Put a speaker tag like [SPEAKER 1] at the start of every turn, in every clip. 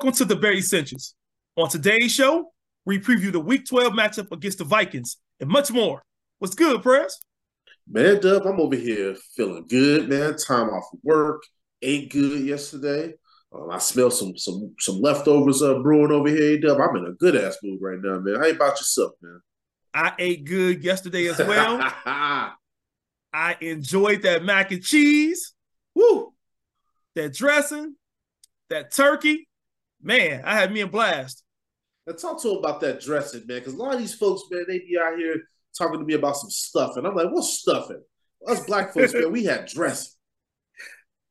[SPEAKER 1] Welcome to the Bear Essentials. On today's show, we preview the Week 12 matchup against the Vikings and much more. What's good, Press?
[SPEAKER 2] Man, Dub, I'm over here feeling good, man. Time off work, ate good yesterday. Um, I smell some some some leftovers uh, brewing over here, Dub. I'm in a good ass mood right now, man. How about yourself, man?
[SPEAKER 1] I ate good yesterday as well. I enjoyed that mac and cheese. Woo! That dressing, that turkey. Man, I had me a blast.
[SPEAKER 2] and talk to him about that dressing, man, because a lot of these folks, man, they be out here talking to me about some stuff, and I'm like, what's stuffing? Us black folks, man, we had dressing.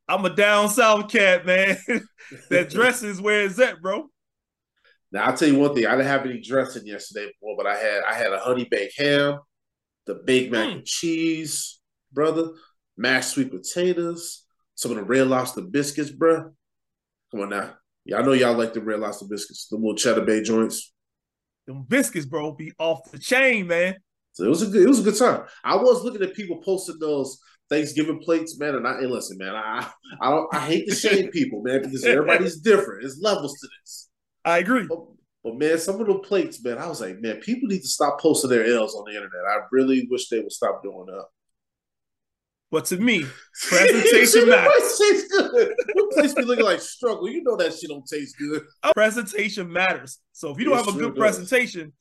[SPEAKER 1] I'm a down south cat, man. that dressing is where it's at, bro.
[SPEAKER 2] Now I'll tell you one thing. I didn't have any dressing yesterday, boy, but I had I had a honey baked ham, the baked mac
[SPEAKER 1] Mm.
[SPEAKER 2] and cheese, brother, mashed sweet potatoes, some of the red lobster biscuits, bro. Come on now. Yeah, I know y'all like the red lobster biscuits, the little cheddar bay joints.
[SPEAKER 1] Them biscuits, bro, be off the chain, man.
[SPEAKER 2] So it was a good, it was a good time. I was looking at people posting those Thanksgiving plates, man, and I hey, listen, man, I I don't I hate to shame people, man, because everybody's different. There's levels to this.
[SPEAKER 1] I agree.
[SPEAKER 2] But, but man, some of the plates, man, I was like, man, people need to stop posting their L's on the internet. I really wish they would stop doing that.
[SPEAKER 1] But to me, Presentation matters.
[SPEAKER 2] What tastes good? Place be looking like struggle? You know that shit don't taste good.
[SPEAKER 1] Oh, presentation matters. So if you don't
[SPEAKER 2] It
[SPEAKER 1] have a
[SPEAKER 2] sure
[SPEAKER 1] good
[SPEAKER 2] does.
[SPEAKER 1] presentation,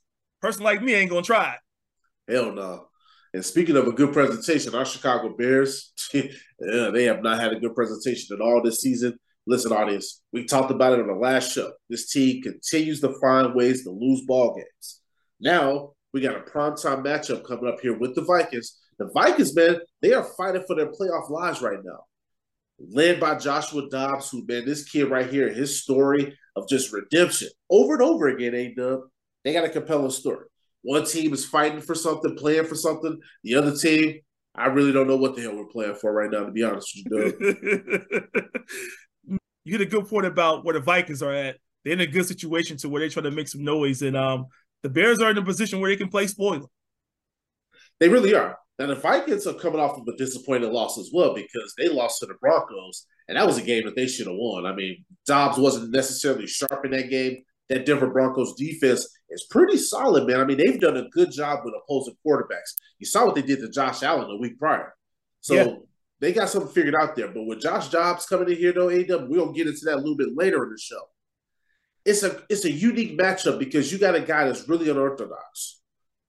[SPEAKER 1] person like me ain't gonna try it.
[SPEAKER 2] Hell no. And speaking of a good presentation, our Chicago Bears, yeah, they have not had a good presentation at all this season. Listen, audience, we talked about it on the last show. This team continues to find ways to lose ball games. Now we got a primetime matchup coming up here with the Vikings. The Vikings, man, they are fighting for their playoff lives right now. Led by Joshua Dobbs, who, man, this kid right here, his story of just redemption over and over again, ain't dub. They got a compelling story. One team is fighting for something, playing for something. The other team, I really don't know what the hell we're playing for right now, to be honest with you, Dub.
[SPEAKER 1] you get a good point about where the Vikings are at. They're in a good situation to where they're trying to make some noise, and um, the Bears are in a position where they can play spoiler.
[SPEAKER 2] They really are. Now the Vikings are coming off of a disappointing loss as well because they lost to the Broncos, and that was a game that they should have won. I mean, Dobbs wasn't necessarily sharp in that game. That Denver Broncos defense is pretty solid, man. I mean, they've done a good job with opposing quarterbacks. You saw what they did to Josh Allen the week prior. So
[SPEAKER 1] Yeah.
[SPEAKER 2] they got something figured out there. But with Josh Dobbs coming in here, though, AW, we'll get into that a little bit later in the show. It's a it's a unique matchup because you got a guy that's really unorthodox.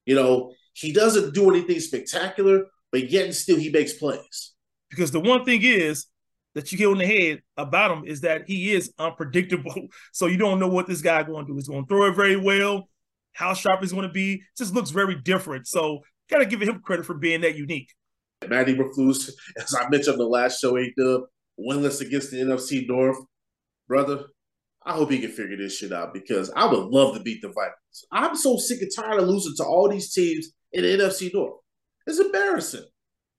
[SPEAKER 2] You know, he doesn't do anything spectacular, but yet and still he makes plays.
[SPEAKER 1] Because the one thing is that you get on the head about him is that he is unpredictable. So you don't know what this guy going to do. He's going to throw it very well. How sharp he's going to be just looks very different. So got to give him credit for being that unique.
[SPEAKER 2] Matty Eberflus, as I mentioned on the last show, A Dub, winless against the NFC North. Brother, I hope he can figure this shit out because I would love to beat the Vikings. I'm so sick and tired of losing to all these teams in the NFC North. It's embarrassing.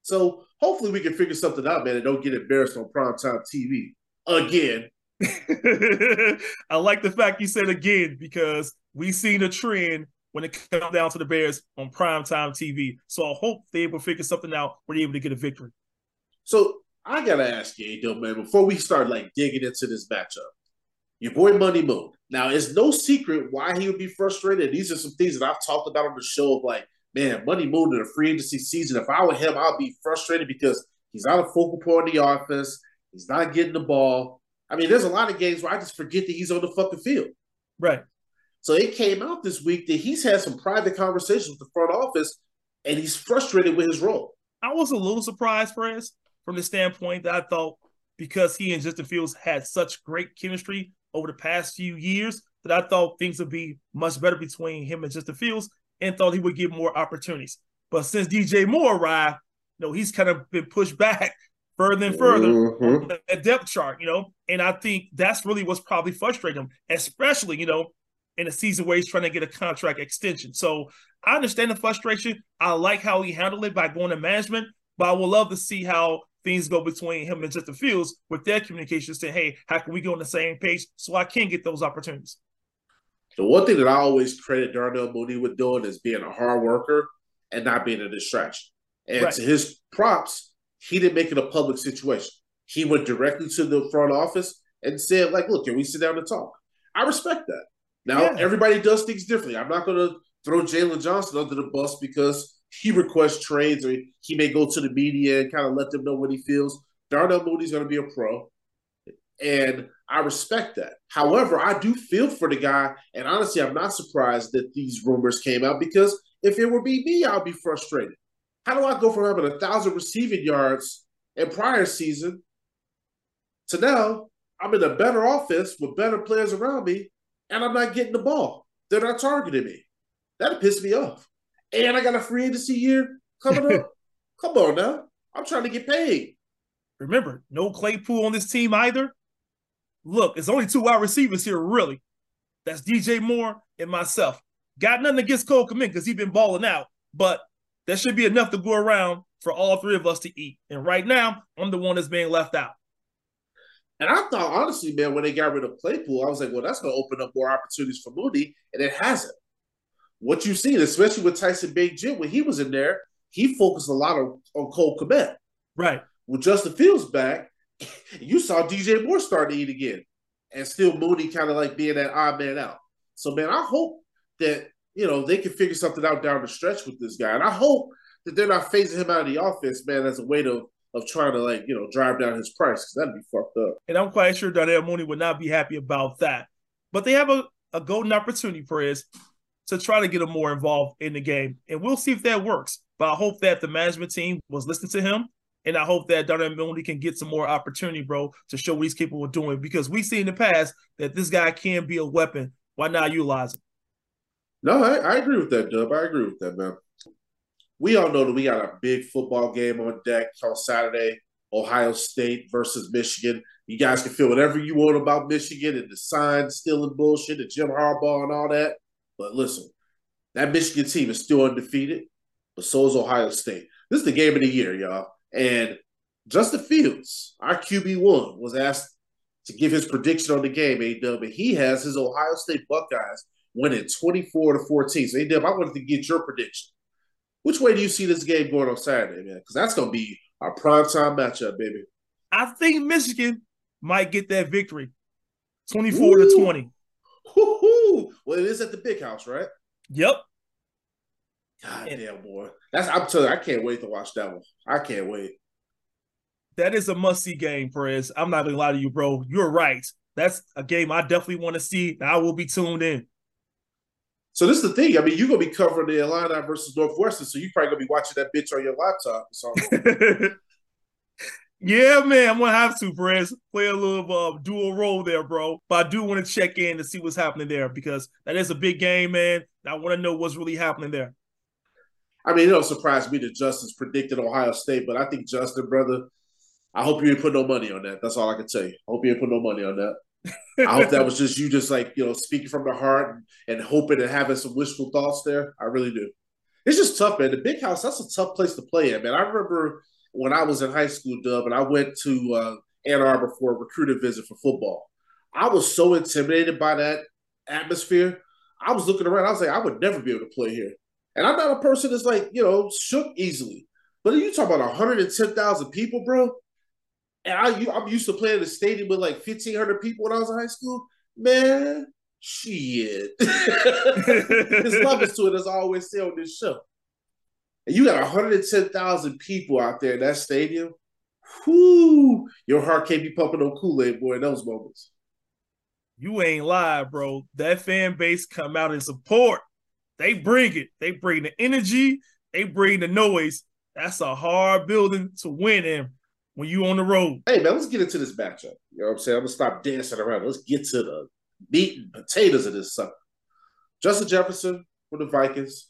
[SPEAKER 2] So hopefully we can figure something out, man, and don't get embarrassed on primetime TV again.
[SPEAKER 1] I like the fact you said again because we've seen a trend when it comes down to the Bears on primetime TV. So I hope they're able to figure something out where they're able to get a victory.
[SPEAKER 2] So I gotta ask you, A man, before we start like digging into this matchup, your boy Money Moon. Now, it's no secret why he would be frustrated. These are some things that I've talked about on the show of like, man, Money Moon in a free agency season. If I were him, I'd be frustrated because he's not a focal point of the offense. He's not getting the ball. I mean, there's a lot of games where I just forget that he's on the fucking field.
[SPEAKER 1] Right.
[SPEAKER 2] So it came out this week that he's had some private conversations with the front office and he's frustrated with his role.
[SPEAKER 1] I was a little surprised, Perez, from the standpoint that I thought because he and Justin Fields had such great chemistry over the past few years that I thought things would be much better between him and Justin Fields and thought he would get more opportunities. But since DJ Moore arrived, you know, he's kind of been pushed back further and further mm-hmm. on the depth chart, you know. And I think that's really what's probably frustrating him, especially, you know, in a season where he's trying to get a contract extension. So I understand the frustration. I like how he handled it by going to management, but I would love to see how things go between him and Justin Fields with their communication saying, hey, how can we get on the same page so I can get those opportunities?
[SPEAKER 2] The one thing that I always credit Darnell Mooney with doing is being a hard worker and not being a distraction. And right. to his props, he didn't make it a public situation. He went directly to the front office and said, like, look, can we sit down and talk? I respect that. Now, yeah. everybody does things differently. I'm not going to throw Jalen Johnson under the bus because he requests trades or he may go to the media and kind of let them know what he feels. Darnell Mooney's going to be a pro. And I respect that. However, I do feel for the guy. And honestly, I'm not surprised that these rumors came out because if it were be me, I'll be frustrated. How do I go from having a thousand receiving yards in prior season to now I'm in a better offense with better players around me and I'm not getting the ball? They're not targeting me. That pissed me off. And I got a free agency year coming up. Come on now. I'm trying to get paid.
[SPEAKER 1] Remember, no Claypool on this team either. Look, it's only two wide receivers here, really. That's DJ Moore and myself. Got nothing against Cole Kmet because he's been balling out, but there should be enough to go around for all three of us to eat. And right now, I'm the one that's being left out.
[SPEAKER 2] And I thought, honestly, man, when they got rid of Claypool, I was like, well, that's going to open up more opportunities for Mooney, and it hasn't. What you've seen, especially with Tyson Bagent, when he was in there, he focused a lot on, on Cole Kmet.
[SPEAKER 1] Right.
[SPEAKER 2] With Justin Fields back, you saw DJ Moore start to eat again, and still Mooney kind of like being that odd man out. So, man, I hope that you know they can figure something out down the stretch with this guy, and I hope that they're not phasing him out of the offense, man, as a way to of trying to like you know drive down his price because that'd be fucked up.
[SPEAKER 1] And I'm quite sure Darnell Mooney would not be happy about that. But they have a, a golden opportunity, for Perez, to try to get him more involved in the game, and we'll see if that works. But I hope that the management team was listening to him and I hope that Darnell Mooney can get some more opportunity, bro, to show what he's capable of doing. Because we see in the past that this guy can be a weapon. Why not utilize him?
[SPEAKER 2] No, I, I agree with that, Dub. I agree with that, man. We all know that we got a big football game on deck on Saturday. Ohio State versus Michigan. You guys can feel whatever you want about Michigan and the sign stealing bullshit and Jim Harbaugh and all that. But listen, that Michigan team is still undefeated, but so is Ohio State. This is the game of the year, y'all. And Justin Fields, our QB1, was asked to give his prediction on the game, A-Dub, and he has his Ohio State Buckeyes winning 24 to 14. So, A-Dub, I wanted to get your prediction. Which way do you see this game going on Saturday, man? Because that's going to be our primetime matchup, baby.
[SPEAKER 1] I think Michigan might get that victory 24 Ooh. to 20.
[SPEAKER 2] Woo-hoo. Well, it is at the big house, right?
[SPEAKER 1] Yep.
[SPEAKER 2] God and, damn, boy. That's I'm telling you, I can't wait to watch that one. I can't wait.
[SPEAKER 1] That is a must see game, Perez. I'm not gonna lie to you, bro. You're right. That's a game I definitely want to see. I will be tuned in.
[SPEAKER 2] So this is the thing. I mean, you're gonna be covering the Illini versus Northwestern, so you're probably gonna be watching that bitch on your laptop.
[SPEAKER 1] Yeah, man, I'm gonna have to, Perez. Play a little uh, dual role there, bro. But I do want to check in to see what's happening there because that is a big game, man. I want to know what's really happening there.
[SPEAKER 2] I mean, it don't surprise me that Justin's predicted Ohio State, but I think Justin, brother, I hope you didn't put no money on that. That's all I can tell you. I hope you didn't put no money on that. I hope that was just you, just like you know, speaking from the heart and hoping and having some wishful thoughts there. I really do. It's just tough, man. The big house, that's a tough place to play in, man. I remember when I was in high school, Dub, and I went to uh, Ann Arbor for a recruiting visit for football. I was so intimidated by that atmosphere. I was looking around. I was like, I would never be able to play here. And I'm not a person that's like, you know, shook easily. But you talk about 110,000 people, bro. And I, I'm used to playing in a stadium with like 1,500 people when I was in high school. Man, shit. There's levels to it, as I always say on this show. And you got 110,000 people out there in that stadium. Whoo, your heart can't be pumping on Kool Aid, boy, in those moments.
[SPEAKER 1] You ain't lie, bro. That fan base come out in support. They bring it. They bring the energy. They bring the noise. That's a hard building to win in when you on the road.
[SPEAKER 2] Hey man, let's get into this matchup. You know what I'm saying? I'm gonna stop dancing around. Let's get to the meat and potatoes of this sucker. Justin Jefferson for the Vikings.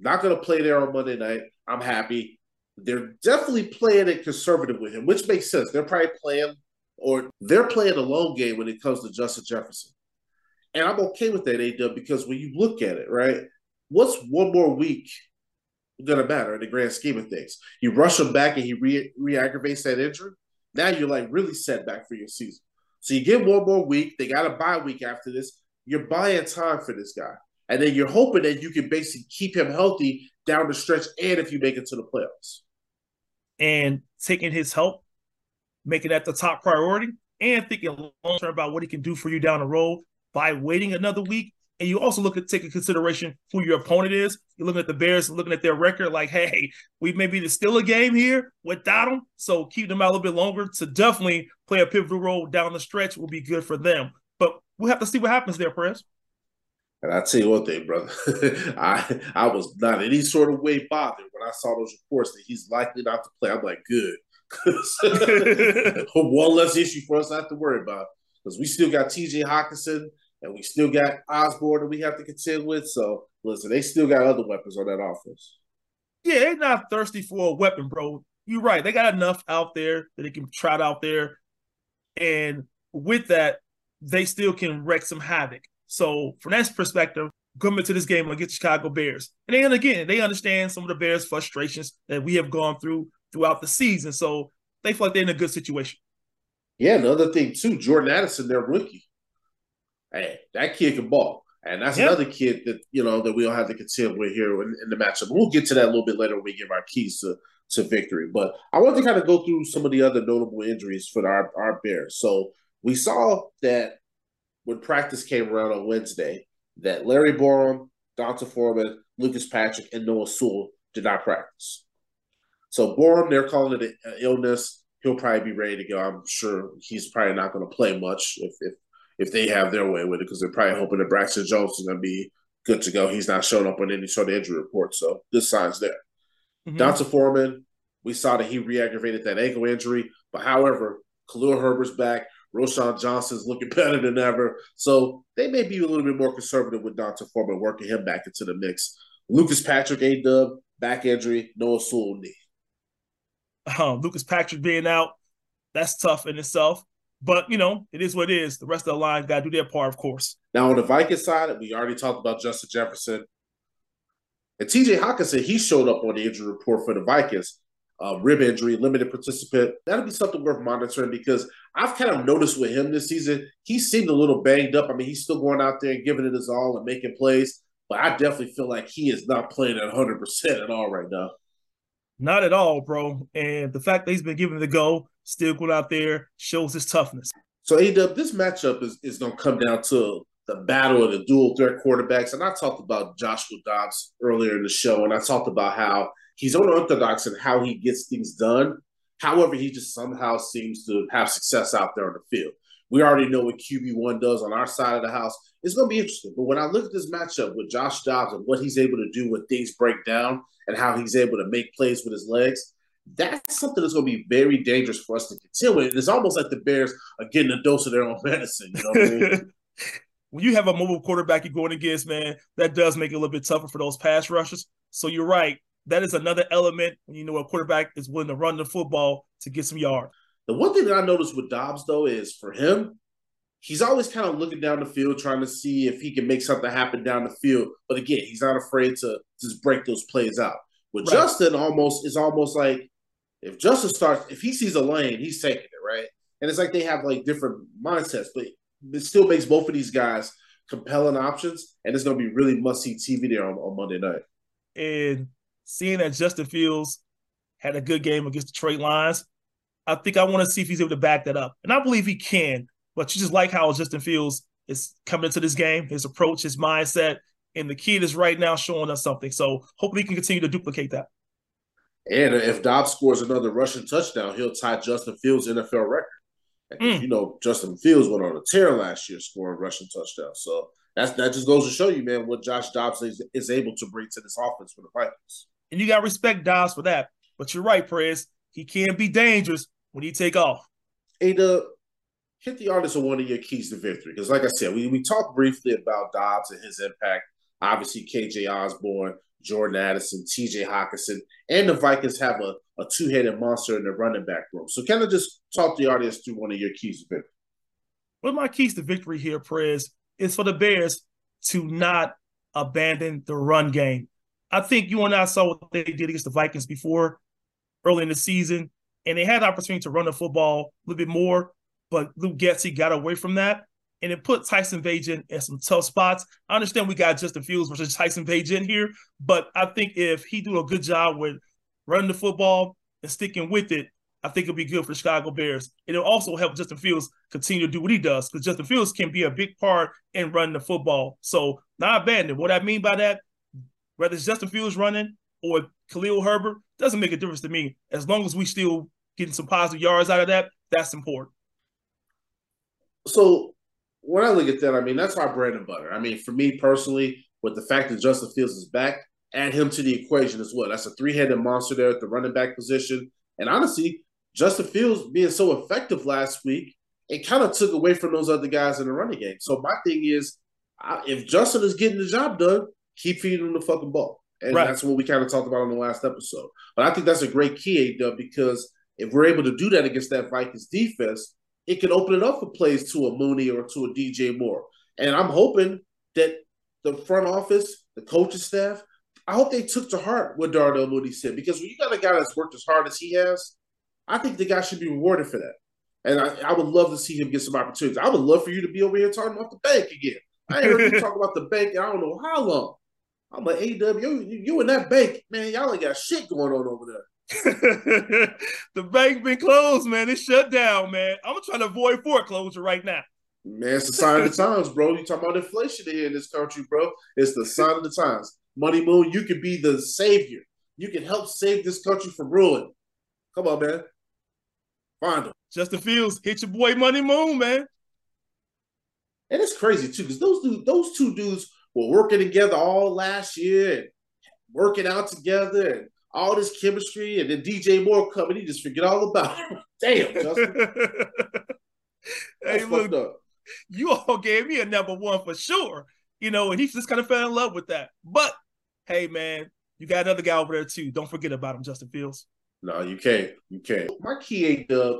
[SPEAKER 2] Not gonna play there on Monday night. I'm happy. they're definitely playing it conservative with him, which makes sense. They're probably playing or they're playing a long game when it comes to Justin Jefferson. And I'm okay with that, AW, because when you look at it, right, what's one more week gonna matter in the grand scheme of things? You rush him back and he re aggravates that injury. Now you're like really set back for your season. So you get one more week. They got a bye week after this. You're buying time for this guy. And then you're hoping that you can basically keep him healthy down the stretch and if you make it to the playoffs.
[SPEAKER 1] And taking his help, making that the top priority, and thinking long term about what he can do for you down the road by waiting another week. And you also look at take in consideration who your opponent is. You're looking at the Bears, looking at their record, like, hey, we may be still a game here without them. So keep them out a little bit longer to definitely play a pivotal role down the stretch will be good for them. But we'll have to see what happens there, Perez.
[SPEAKER 2] And I tell you one thing, brother, I I was not any sort of way bothered when I saw those reports that he's likely not to play. I'm like, good, one less issue for us not to worry about because we still got T.J. Hockenson and we still got Osborn that we have to contend with. So listen, they still got other weapons on that offense.
[SPEAKER 1] Yeah, they're not thirsty for a weapon, bro. You're right. They got enough out there that they can trot out there, and with that, they still can wreak some havoc. So from that perspective, coming to this game against Chicago Bears, and then again, they understand some of the Bears' frustrations that we have gone through throughout the season. So they feel like they're in a good situation.
[SPEAKER 2] Yeah, another thing too, Jordan Addison, their rookie. Hey, that kid can ball. And that's another kid that, you know, that we don't have to contend with here in, in, the matchup. We'll get to that a little bit later when we give our keys to, to victory. But I want to kind of go through some of the other notable injuries for our, our Bears. So we saw that when practice came around on Wednesday, that Larry Borom, D'Onta Foreman, Lucas Patrick, and Noah Sewell did not practice. So Borom, they're calling it an illness. He'll probably be ready to go. I'm sure he's probably not going to play much if if if they have their way with it because they're probably hoping that Braxton Jones is going to be good to go. He's not showing up on any sort of injury report, so good signs there. mm hmm D'Onta Foreman, we saw that he re-aggravated that ankle injury, but however, Khalil Herbert's back. Roschon Johnson's looking better than ever. So they may be a little bit more conservative with D'Onta Foreman, working him back into the mix. Lucas Patrick, A Dub, back injury, Noah Sewell knee
[SPEAKER 1] um, Lucas Patrick being out, that's tough in itself. But you know, it is what it is. The rest of the line got to do their part, of course.
[SPEAKER 2] Now on the Vikings side, we already talked about Justin Jefferson and T.J. Hockenson. He showed up on the injury report for the Vikings. Uh, rib injury, limited participant. That'll be something worth monitoring because I've kind of noticed with him this season, he seemed a little banged up. I mean, he's still going out there and giving it his all and making plays, but I definitely feel like he is not playing at 100% at all right now.
[SPEAKER 1] Not at all, bro. And the fact that he's been given the go, still going out there, shows his toughness.
[SPEAKER 2] So, A-Dub, this matchup is, is going to come down to the battle of the dual threat quarterbacks. And I talked about Joshua Dobbs earlier in the show, and I talked about how he's unorthodox and how he gets things done. However, he just somehow seems to have success out there on the field. We already know what QB1 does on our side of the house. It's going to be interesting. But when I look at this matchup with Josh Dobbs and what he's able to do when things break down and how he's able to make plays with his legs, that's something that's going to be very dangerous for us to contend with. It's almost like the Bears are getting a dose of their own medicine. You know what I mean?
[SPEAKER 1] when you have a mobile quarterback you're going against, man, that does make it a little bit tougher for those pass rushes. So you're right. That is another element when you know a quarterback is willing to run the football to get some yards.
[SPEAKER 2] The one thing that I noticed with Dobbs, though, is for him, he's always kind of looking down the field, trying to see if he can make something happen down the field. But again, he's not afraid to just break those plays out. With right. Justin, almost is almost like if Justin starts, if he sees a lane, he's taking it right. And it's like they have like different mindsets, but it still makes both of these guys compelling options, and it's going to be really must see TV there on, on Monday night.
[SPEAKER 1] And seeing that Justin Fields had a good game against the Detroit Lions, I think I want to see if he's able to back that up, and I believe he can. But you just like how Justin Fields is coming into this game, his approach, his mindset, and the kid is right now showing us something. So hopefully he can continue to duplicate that.
[SPEAKER 2] And if Dobbs scores another rushing touchdown, he'll tie Justin Fields' NFL record. Mm. You know, Justin Fields went on a tear last year scoring rushing touchdowns. So that's that just goes to show you, man, what Josh Dobbs is, is able to bring to this offense for the Vikings.
[SPEAKER 1] And you got to respect Dobbs for that. But you're right, Prez. He can be dangerous when you take off.
[SPEAKER 2] The hit the artist of one of your keys to victory. Because, like I said, we, we talked briefly about Dobbs and his impact. Obviously, KJ Osborn, Jordan Addison, TJ Hockenson, and the Vikings have a, a two-headed monster in the running back room. So kind of just talk the audience through one of your keys to victory.
[SPEAKER 1] One of my keys to victory here, Prez, is for the Bears to not abandon the run game. I think you and I saw what they did against the Vikings before early in the season, and they had the opportunity to run the football a little bit more, but Luke Getsy got away from that, and it put Tyson Bagent in some tough spots. I understand we got Justin Fields versus Tyson Bagent here, but I think if he do a good job with running the football and sticking with it, I think it'll be good for the Chicago Bears. And it'll also help Justin Fields continue to do what he does because Justin Fields can be a big part in running the football. So not abandon. What I mean by that, whether it's Justin Fields running or Khalil Herbert, doesn't make a difference to me. As long as we still getting some positive yards out of that, that's important.
[SPEAKER 2] So when I look at that, I mean that's our bread and butter. I mean, for me personally, with the fact that Justin Fields is back, add him to the equation as well. That's a three-headed monster there at the running back position. And honestly, Justin Fields being so effective last week, it kind of took away from those other guys in the running game. So my thing is, if Justin is getting the job done, keep feeding him the fucking ball. And right. that's what we kind of talked about on the last episode. But I think that's a great key, A because if we're able to do that against that Vikings defense, it can open it up for plays to a Mooney or to a DJ Moore. And I'm hoping that the front office, the coaching staff, I hope they took to heart what Darnell Mooney said because when you got a guy that's worked as hard as he has, I think the guy should be rewarded for that. And I, I, would love to see him get some opportunities. I would love for you to be over here talking about the bank again. I ain't heard you talk about the bank I don't know how long. I'm like, AW, you, you in that bank, man, y'all ain't got shit going on over
[SPEAKER 1] there. the bank been closed, man. It's shut down, man. I'm trying to avoid foreclosure right now.
[SPEAKER 2] Man, it's the sign of the times, bro. You talking about inflation here in this country, bro. It's the sign of the times. Money Moon, you can be the savior. You can help save this country from ruin. Come on, man. Find him.
[SPEAKER 1] Justin Fields, hit your boy Money Moon, man.
[SPEAKER 2] And it's crazy too, because those dudes, those two dudes were working together all last year and working out together and all this chemistry, and then DJ Moore coming, he just forget all about it. Damn, Justin.
[SPEAKER 1] hey, look, up. you all gave me a number one for sure. You know, and he just kind of fell in love with that. But hey, man, you got another guy over there too. Don't forget about him, Justin Fields.
[SPEAKER 2] No, you can't. You can't. My key A dub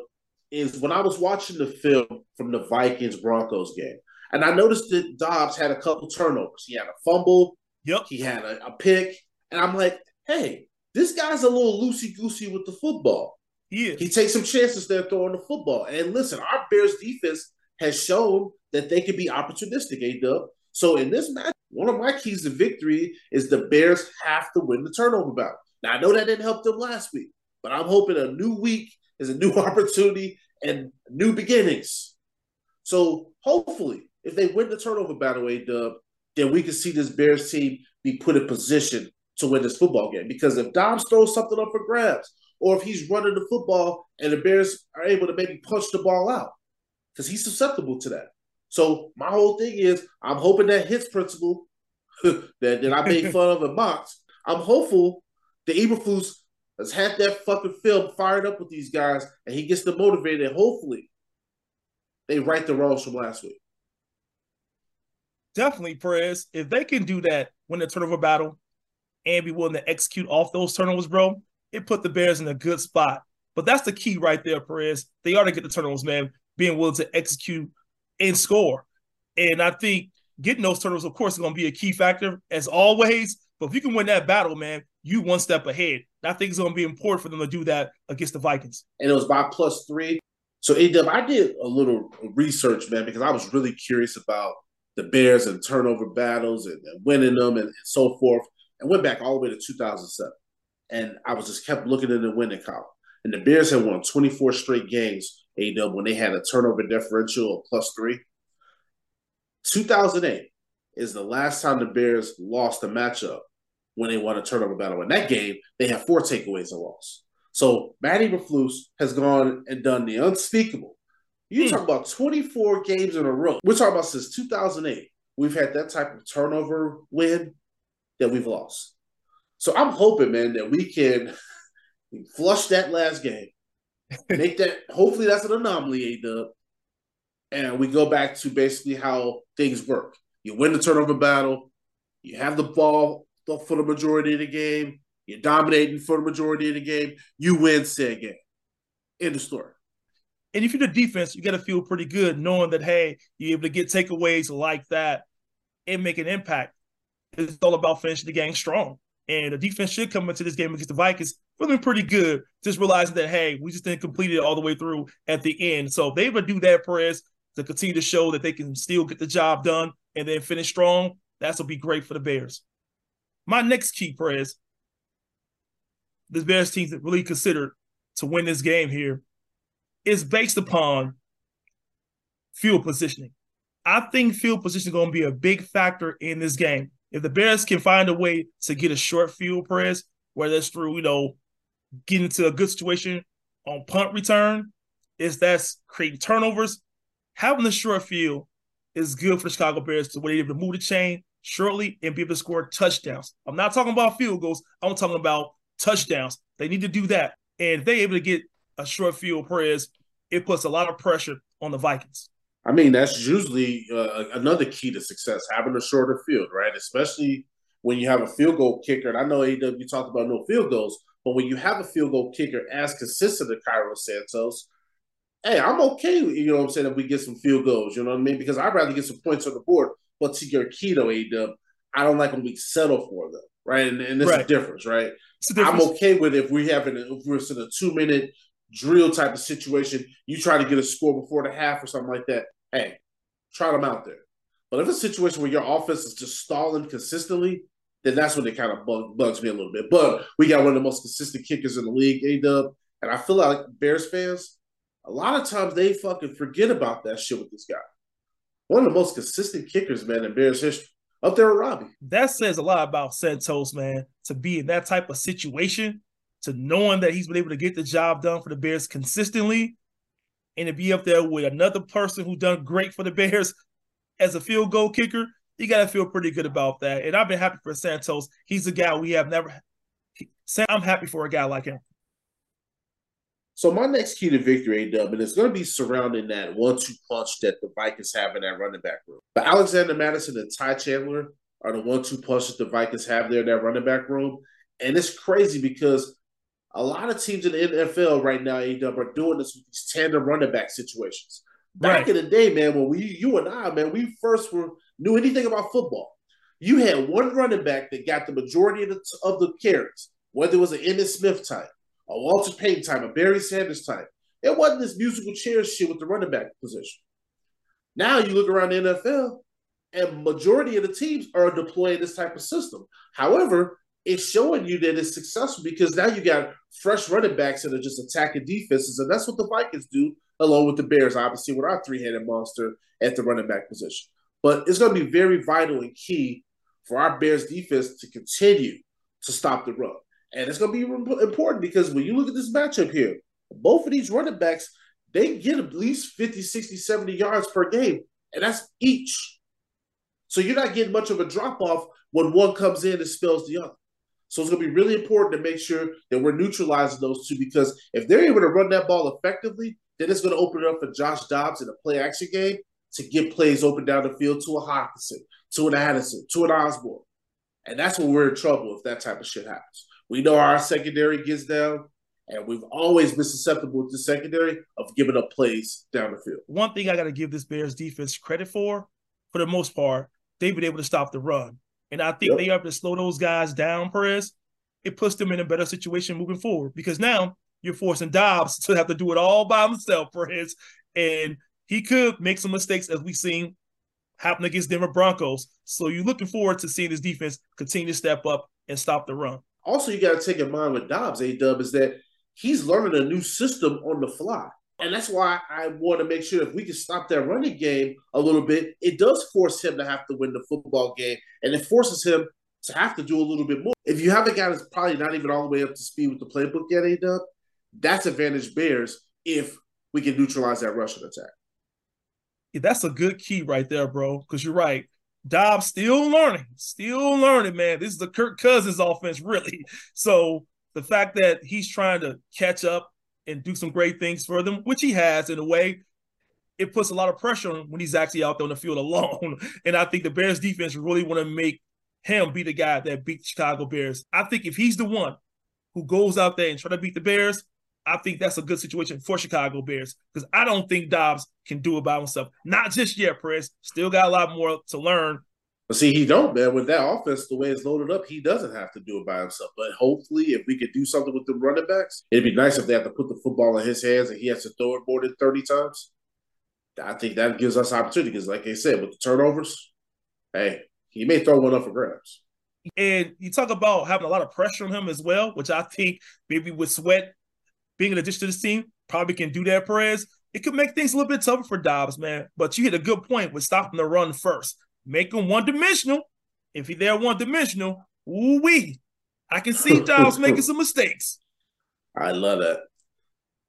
[SPEAKER 2] is when I was watching the film from the Vikings Broncos game, and I noticed that Dobbs had a couple turnovers. He had a fumble.
[SPEAKER 1] Yep.
[SPEAKER 2] He had a, a pick, and I'm like, hey, this guy's a little loosey goosey with the football.
[SPEAKER 1] He,
[SPEAKER 2] he takes some chances there throwing the football. And listen, our Bears defense has shown that they can be opportunistic, A Dub. So in this match, one of my keys to victory is the Bears have to win the turnover battle. Now I know that didn't help them last week, but I'm hoping a new week is a new opportunity and new beginnings. So hopefully, if they win the turnover battle, A Dub, then we can see this Bears team be put in position to win this football game. Because if Dobbs throws something up for grabs, or if he's running the football and the Bears are able to maybe punch the ball out, because he's susceptible to that. So my whole thing is, I'm hoping that his principle that, that I made fun of and mocked. I'm hopeful that Eberflus has had that fucking film fired up with these guys, and he gets them motivated. And hopefully, they right the wrongs from last week.
[SPEAKER 1] Definitely, Perez. If they can do that, win the turnover battle, and be willing to execute off those turnovers, bro, it put the Bears in a good spot. But that's the key right there, Perez. They ought to get the turnovers, man, being willing to execute and score. And I think getting those turnovers, of course, is going to be a key factor as always. But if you can win that battle, man, you one step ahead. I think it's going to be important for them to do that against the Vikings.
[SPEAKER 2] And it was by plus three. So, AW, I did a little research, man, because I was really curious about the Bears and turnover battles and, and winning them and, and, so forth. And went back all the way to 2007. And I was just kept looking in the winning column. And the Bears had won 24 straight games, A AW, when they had a turnover differential of plus three. 2008 is the last time the Bears lost a matchup when they won a turnover battle. In that game, they had four takeaways and loss. So Matty Eberflus has gone and done the unspeakable. You hmm. talk about 24 games in a row. We're talking about since 2008. We've had that type of turnover win that we've lost. So I'm hoping, man, that we can flush that last game, make that. hopefully, that's an anomaly, A Dub, and we go back to basically how things work. You win the turnover battle, you have the ball for the majority of the game, You're dominating for the majority of the game. You win said game. End of story.
[SPEAKER 1] And if you're the defense, you got to feel pretty good knowing that, hey, you're able to get takeaways like that and make an impact. It's all about finishing the game strong. And the defense should come into this game against the Vikings feeling pretty good, just realizing that, hey, we just didn't complete it all the way through at the end. So if they would do that, Perez, to continue to show that they can still get the job done and then finish strong. That's will be great for the Bears. My next key, Perez, this Bears team that really considered to win this game here is based upon field positioning. I think field position is going to be a big factor in this game. If the Bears can find a way to get a short field press, whether it's through, you know, getting into a good situation on punt return, is that's creating turnovers. Having the short field is good for the Chicago Bears to be able to move the chain shortly and be able to score touchdowns. I'm not talking about field goals. I'm talking about touchdowns. They need to do that. And if they're able to get a short field press, it puts a lot of pressure on the Vikings.
[SPEAKER 2] I mean, that's usually uh, another key to success, having a shorter field, right? Especially when you have a field goal kicker. And I know AW talked about no field goals, but when you have a field goal kicker as consistent as Cairo Santos, hey, I'm okay, you know what I'm saying, if we get some field goals, you know what I mean? Because I'd rather get some points on the board. But to your keto, AW, I don't like when we settle for them, right? And, and this right. is the difference, right? Difference. I'm okay with if we have an if we're in a two minute drill type of situation, you try to get a score before the half or something like that. Hey, try them out there. But if it's a situation where your offense is just stalling consistently, then that's when it kind of bug, bugs me a little bit. But we got one of the most consistent kickers in the league, A Dub, and I feel like Bears fans, a lot of times they fucking forget about that shit with this guy. One of the most consistent kickers, man, in Bears history. Up there with Robbie.
[SPEAKER 1] That says a lot about Santos, man, to be in that type of situation to knowing that he's been able to get the job done for the Bears consistently and to be up there with another person who done great for the Bears as a field goal kicker, you got to feel pretty good about that. And I've been happy for Santos. He's a guy we have never. I'm happy for a guy like him.
[SPEAKER 2] So my next key to victory, Dub, and it's going to be surrounding that one-two punch that the Vikings have in that running back room. But Alexander Mattison and Ty Chandler are the one-two punch that the Vikings have there in that running back room, and it's crazy because a lot of teams in the NFL right now, AW, are doing this with these tandem running back situations. Back right. in the day, man, when we, you and I, man, we first were knew anything about football, you had one running back that got the majority of the, of the carries, whether it was an Emmitt Smith type, a Walter Payton type, a Barry Sanders type. It wasn't this musical chair shit with the running back position. Now you look around the NFL, and majority of the teams are deploying this type of system. However, it's showing you that it's successful because now you got fresh running backs that are just attacking defenses, and that's what the Vikings do, along with the Bears, obviously, with our three-headed monster at the running back position. But it's going to be very vital and key for our Bears defense to continue to stop the run. And it's going to be important because when you look at this matchup here, both of these running backs, they get at least 50, 60, 70 yards per game, and that's each. So you're not getting much of a drop off when one comes in and spells the other. So it's going to be really important to make sure that we're neutralizing those two because if they're able to run that ball effectively, then it's going to open it up for Josh Dobbs in a play action game to get plays open down the field to a Hockenson, to an Addison, to an Osborn. And that's when we're in trouble if that type of shit happens. We know our secondary gets down, and we've always been susceptible to secondary of giving up plays down the field.
[SPEAKER 1] One thing I got to give this Bears defense credit for, for the most part, they've been able to stop the run. And I think yep. they have to slow those guys down, Perez. It puts them in a better situation moving forward because now you're forcing Dobbs to have to do it all by himself, Perez. And he could make some mistakes as we've seen happen against Denver Broncos. So you're looking forward to seeing this defense continue to step up and stop the run.
[SPEAKER 2] Also, you got to take in mind with Dobbs, A Dub, is that he's learning a new system on the fly. And that's why I want to make sure if we can stop that running game a little bit, it does force him to have to win the football game, and it forces him to have to do a little bit more. If you have a guy that's probably not even all the way up to speed with the playbook yet, A Dub, that's advantage Bears if we can neutralize that rushing attack.
[SPEAKER 1] Yeah, that's a good key right there, bro. Because you're right. Dobbs still learning, still learning, man. This is the Kirk Cousins offense, really. So the fact that he's trying to catch up and do some great things for them, which he has in a way, it puts a lot of pressure on when he's actually out there on the field alone. And I think the Bears defense really want to make him be the guy that beat the Chicago Bears. I think if he's the one who goes out there and try to beat the Bears, I think that's a good situation for Chicago Bears because I don't think Dobbs can do it by himself. Not just yet, Press. Still got a lot more to learn.
[SPEAKER 2] But see, he don't, man. With that offense, the way it's loaded up, he doesn't have to do it by himself. But hopefully, if we could do something with the running backs, it'd be nice if they have to put the football in his hands and he has to throw it more than 30 times. I think that gives us opportunity because, like I said, with the turnovers, hey, he may throw one up for grabs.
[SPEAKER 1] And you talk about having a lot of pressure on him as well, which I think maybe with Sweat being an addition to this team probably can do that, Perez. It could make things a little bit tougher for Dobbs, man. But you hit a good point with stopping the run first. Make him one dimensional. If he's there one dimensional, ooh wee. I can see Dobbs making some mistakes.
[SPEAKER 2] I love that.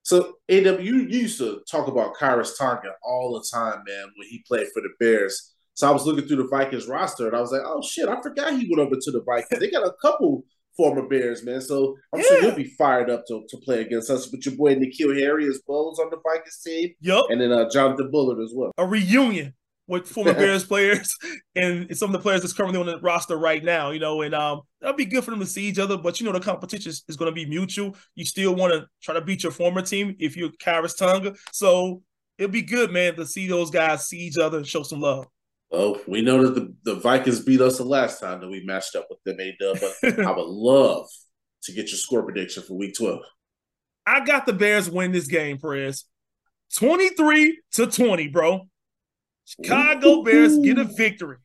[SPEAKER 2] So, AW, you used to talk about Khyiris Tonga all the time, man, when he played for the Bears. So I was looking through the Vikings roster and I was like, oh shit, I forgot he went over to the Vikings. They got a couple former Bears, man. So I'm yeah. sure you'll be fired up to, to play against us. But your boy N'Keal Harry as well as on the Vikings team.
[SPEAKER 1] Yep.
[SPEAKER 2] And then uh, Jonathan Bullard as well.
[SPEAKER 1] A reunion with former Bears players and some of the players that's currently on the roster right now, you know, and um that'll be good for them to see each other. But you know, the competition is, is going to be mutual. You still want to try to beat your former team if you're Khyiris Tonga. So it'll be good, man, to see those guys see each other and show some love.
[SPEAKER 2] Well, we know that the, the Vikings beat us the last time that we matched up with them, A Dub, but I would love to get your score prediction for week 12.
[SPEAKER 1] I got the Bears win this game, Perez. 23 to 20, bro. Chicago Ooh. Bears get a victory.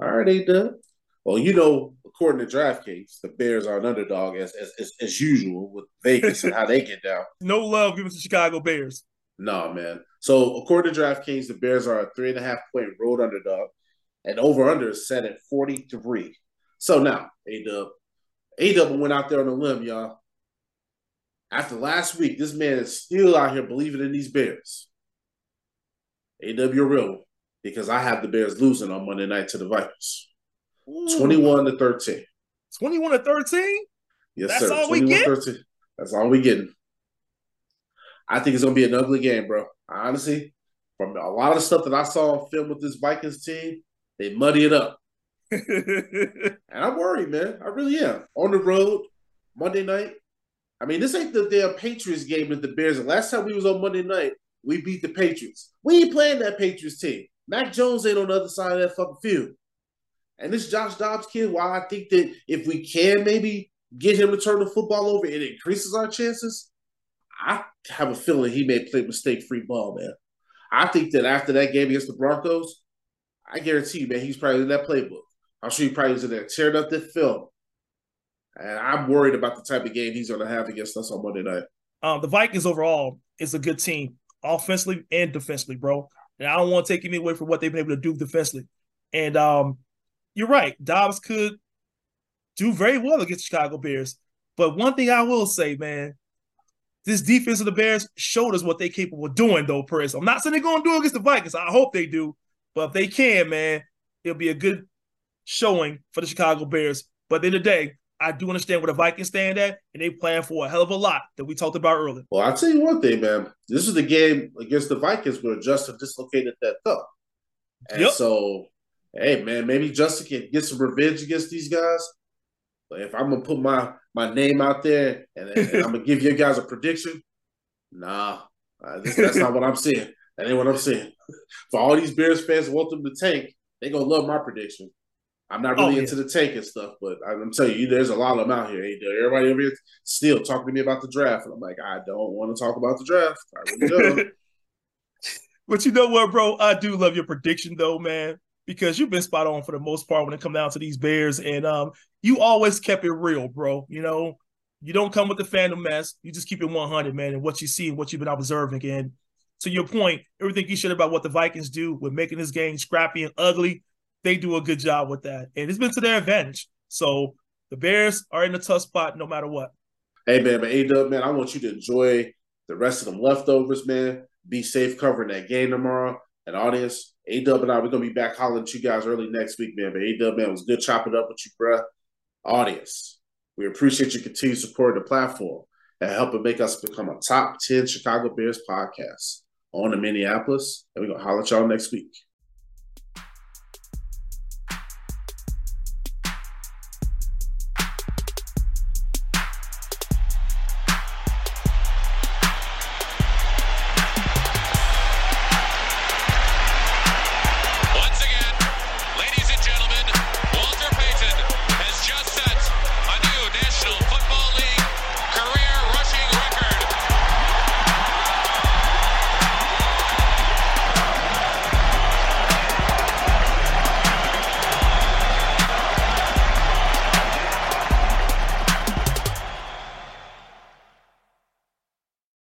[SPEAKER 2] All right, A Dub. Well, you know, according to DraftKings, the Bears are an underdog as as, as, as usual with Vegas and how they get down.
[SPEAKER 1] No love given to Chicago Bears.
[SPEAKER 2] No, man. So according to DraftKings, the Bears are a three and a half point road underdog, and over under is set at 43. So now, A Dub, A Dub went out there on a limb, y'all. After last week, this man is still out here believing in these Bears. A real because I have the Bears losing on Monday night to the Vikings. Ooh. 21 to 13.
[SPEAKER 1] 21 to 13?
[SPEAKER 2] Yes, That's sir. All we get? 13. That's all we getting. I think it's gonna be an ugly game, bro. Honestly, from a lot of the stuff that I saw on film with this Vikings team, they muddy it up. and I'm worried, man. I really am. On the road, Monday night. I mean, this ain't the damn Patriots game with the Bears. Last time we was on Monday night, we beat the Patriots. We ain't playing that Patriots team. Mac Jones ain't on the other side of that fucking field. And this Josh Dobbs kid, while I think that if we can maybe get him to turn the football over, it increases our chances. I have a feeling he may play mistake free ball, man. I think that after that game against the Broncos, I guarantee you, man, he's probably in that playbook. I'm sure he probably was in there tearing up that film. And I'm worried about the type of game he's going to have against us on Monday night.
[SPEAKER 1] Um, the Vikings overall is a good team, offensively and defensively, bro. And I don't want to take any away from what they've been able to do defensively. And um, you're right, Dobbs could do very well against Chicago Bears. But one thing I will say, man, this defense of the Bears showed us what they're capable of doing, though, Perez. I'm not saying they're going to do against the Vikings. I hope they do. But if they can, man, it'll be a good showing for the Chicago Bears. But at the the day, I do understand where the Vikings stand at, and they plan for a hell of a lot that we talked about earlier.
[SPEAKER 2] Well, I'll tell you one thing, man. This is the game against the Vikings where Justin dislocated that thumb. And yep. so, hey, man, maybe Justin can get some revenge against these guys. But if I'm gonna put my my name out there and, and I'm gonna give you guys a prediction, nah, that's not what I'm saying. That ain't what I'm saying. For all these Bears fans want them to tank, they gonna love my prediction. I'm not really oh, into the tank and stuff, but I'm telling you, there's a lot of them out here. Everybody over here still talking to me about the draft, and I'm like, I don't want to talk about the draft. I really don't.
[SPEAKER 1] but you know what, bro? I do love your prediction, though, man because you've been spot on for the most part when it comes down to these Bears, and um, you always kept it real, bro. You know, you don't come with the fandom mess. You just keep it 100, man, and what you see and what you've been observing. And to your point, everything you said about what the Vikings do with making this game scrappy and ugly, they do a good job with that, and it's been to their advantage. So the Bears are in a tough spot no matter what.
[SPEAKER 2] Hey man, but A Dub, man, I want you to enjoy the rest of them leftovers, man. Be safe covering that game tomorrow. And audience, A Dub and I, we're gonna be back hollering at you guys early next week, man. But A Dub, man, was good chopping up with you, bruh. Audience, we appreciate your continued support of the platform and helping make us become a top 10 Chicago Bears podcast on the Minneapolis. And we're gonna holler at y'all next week.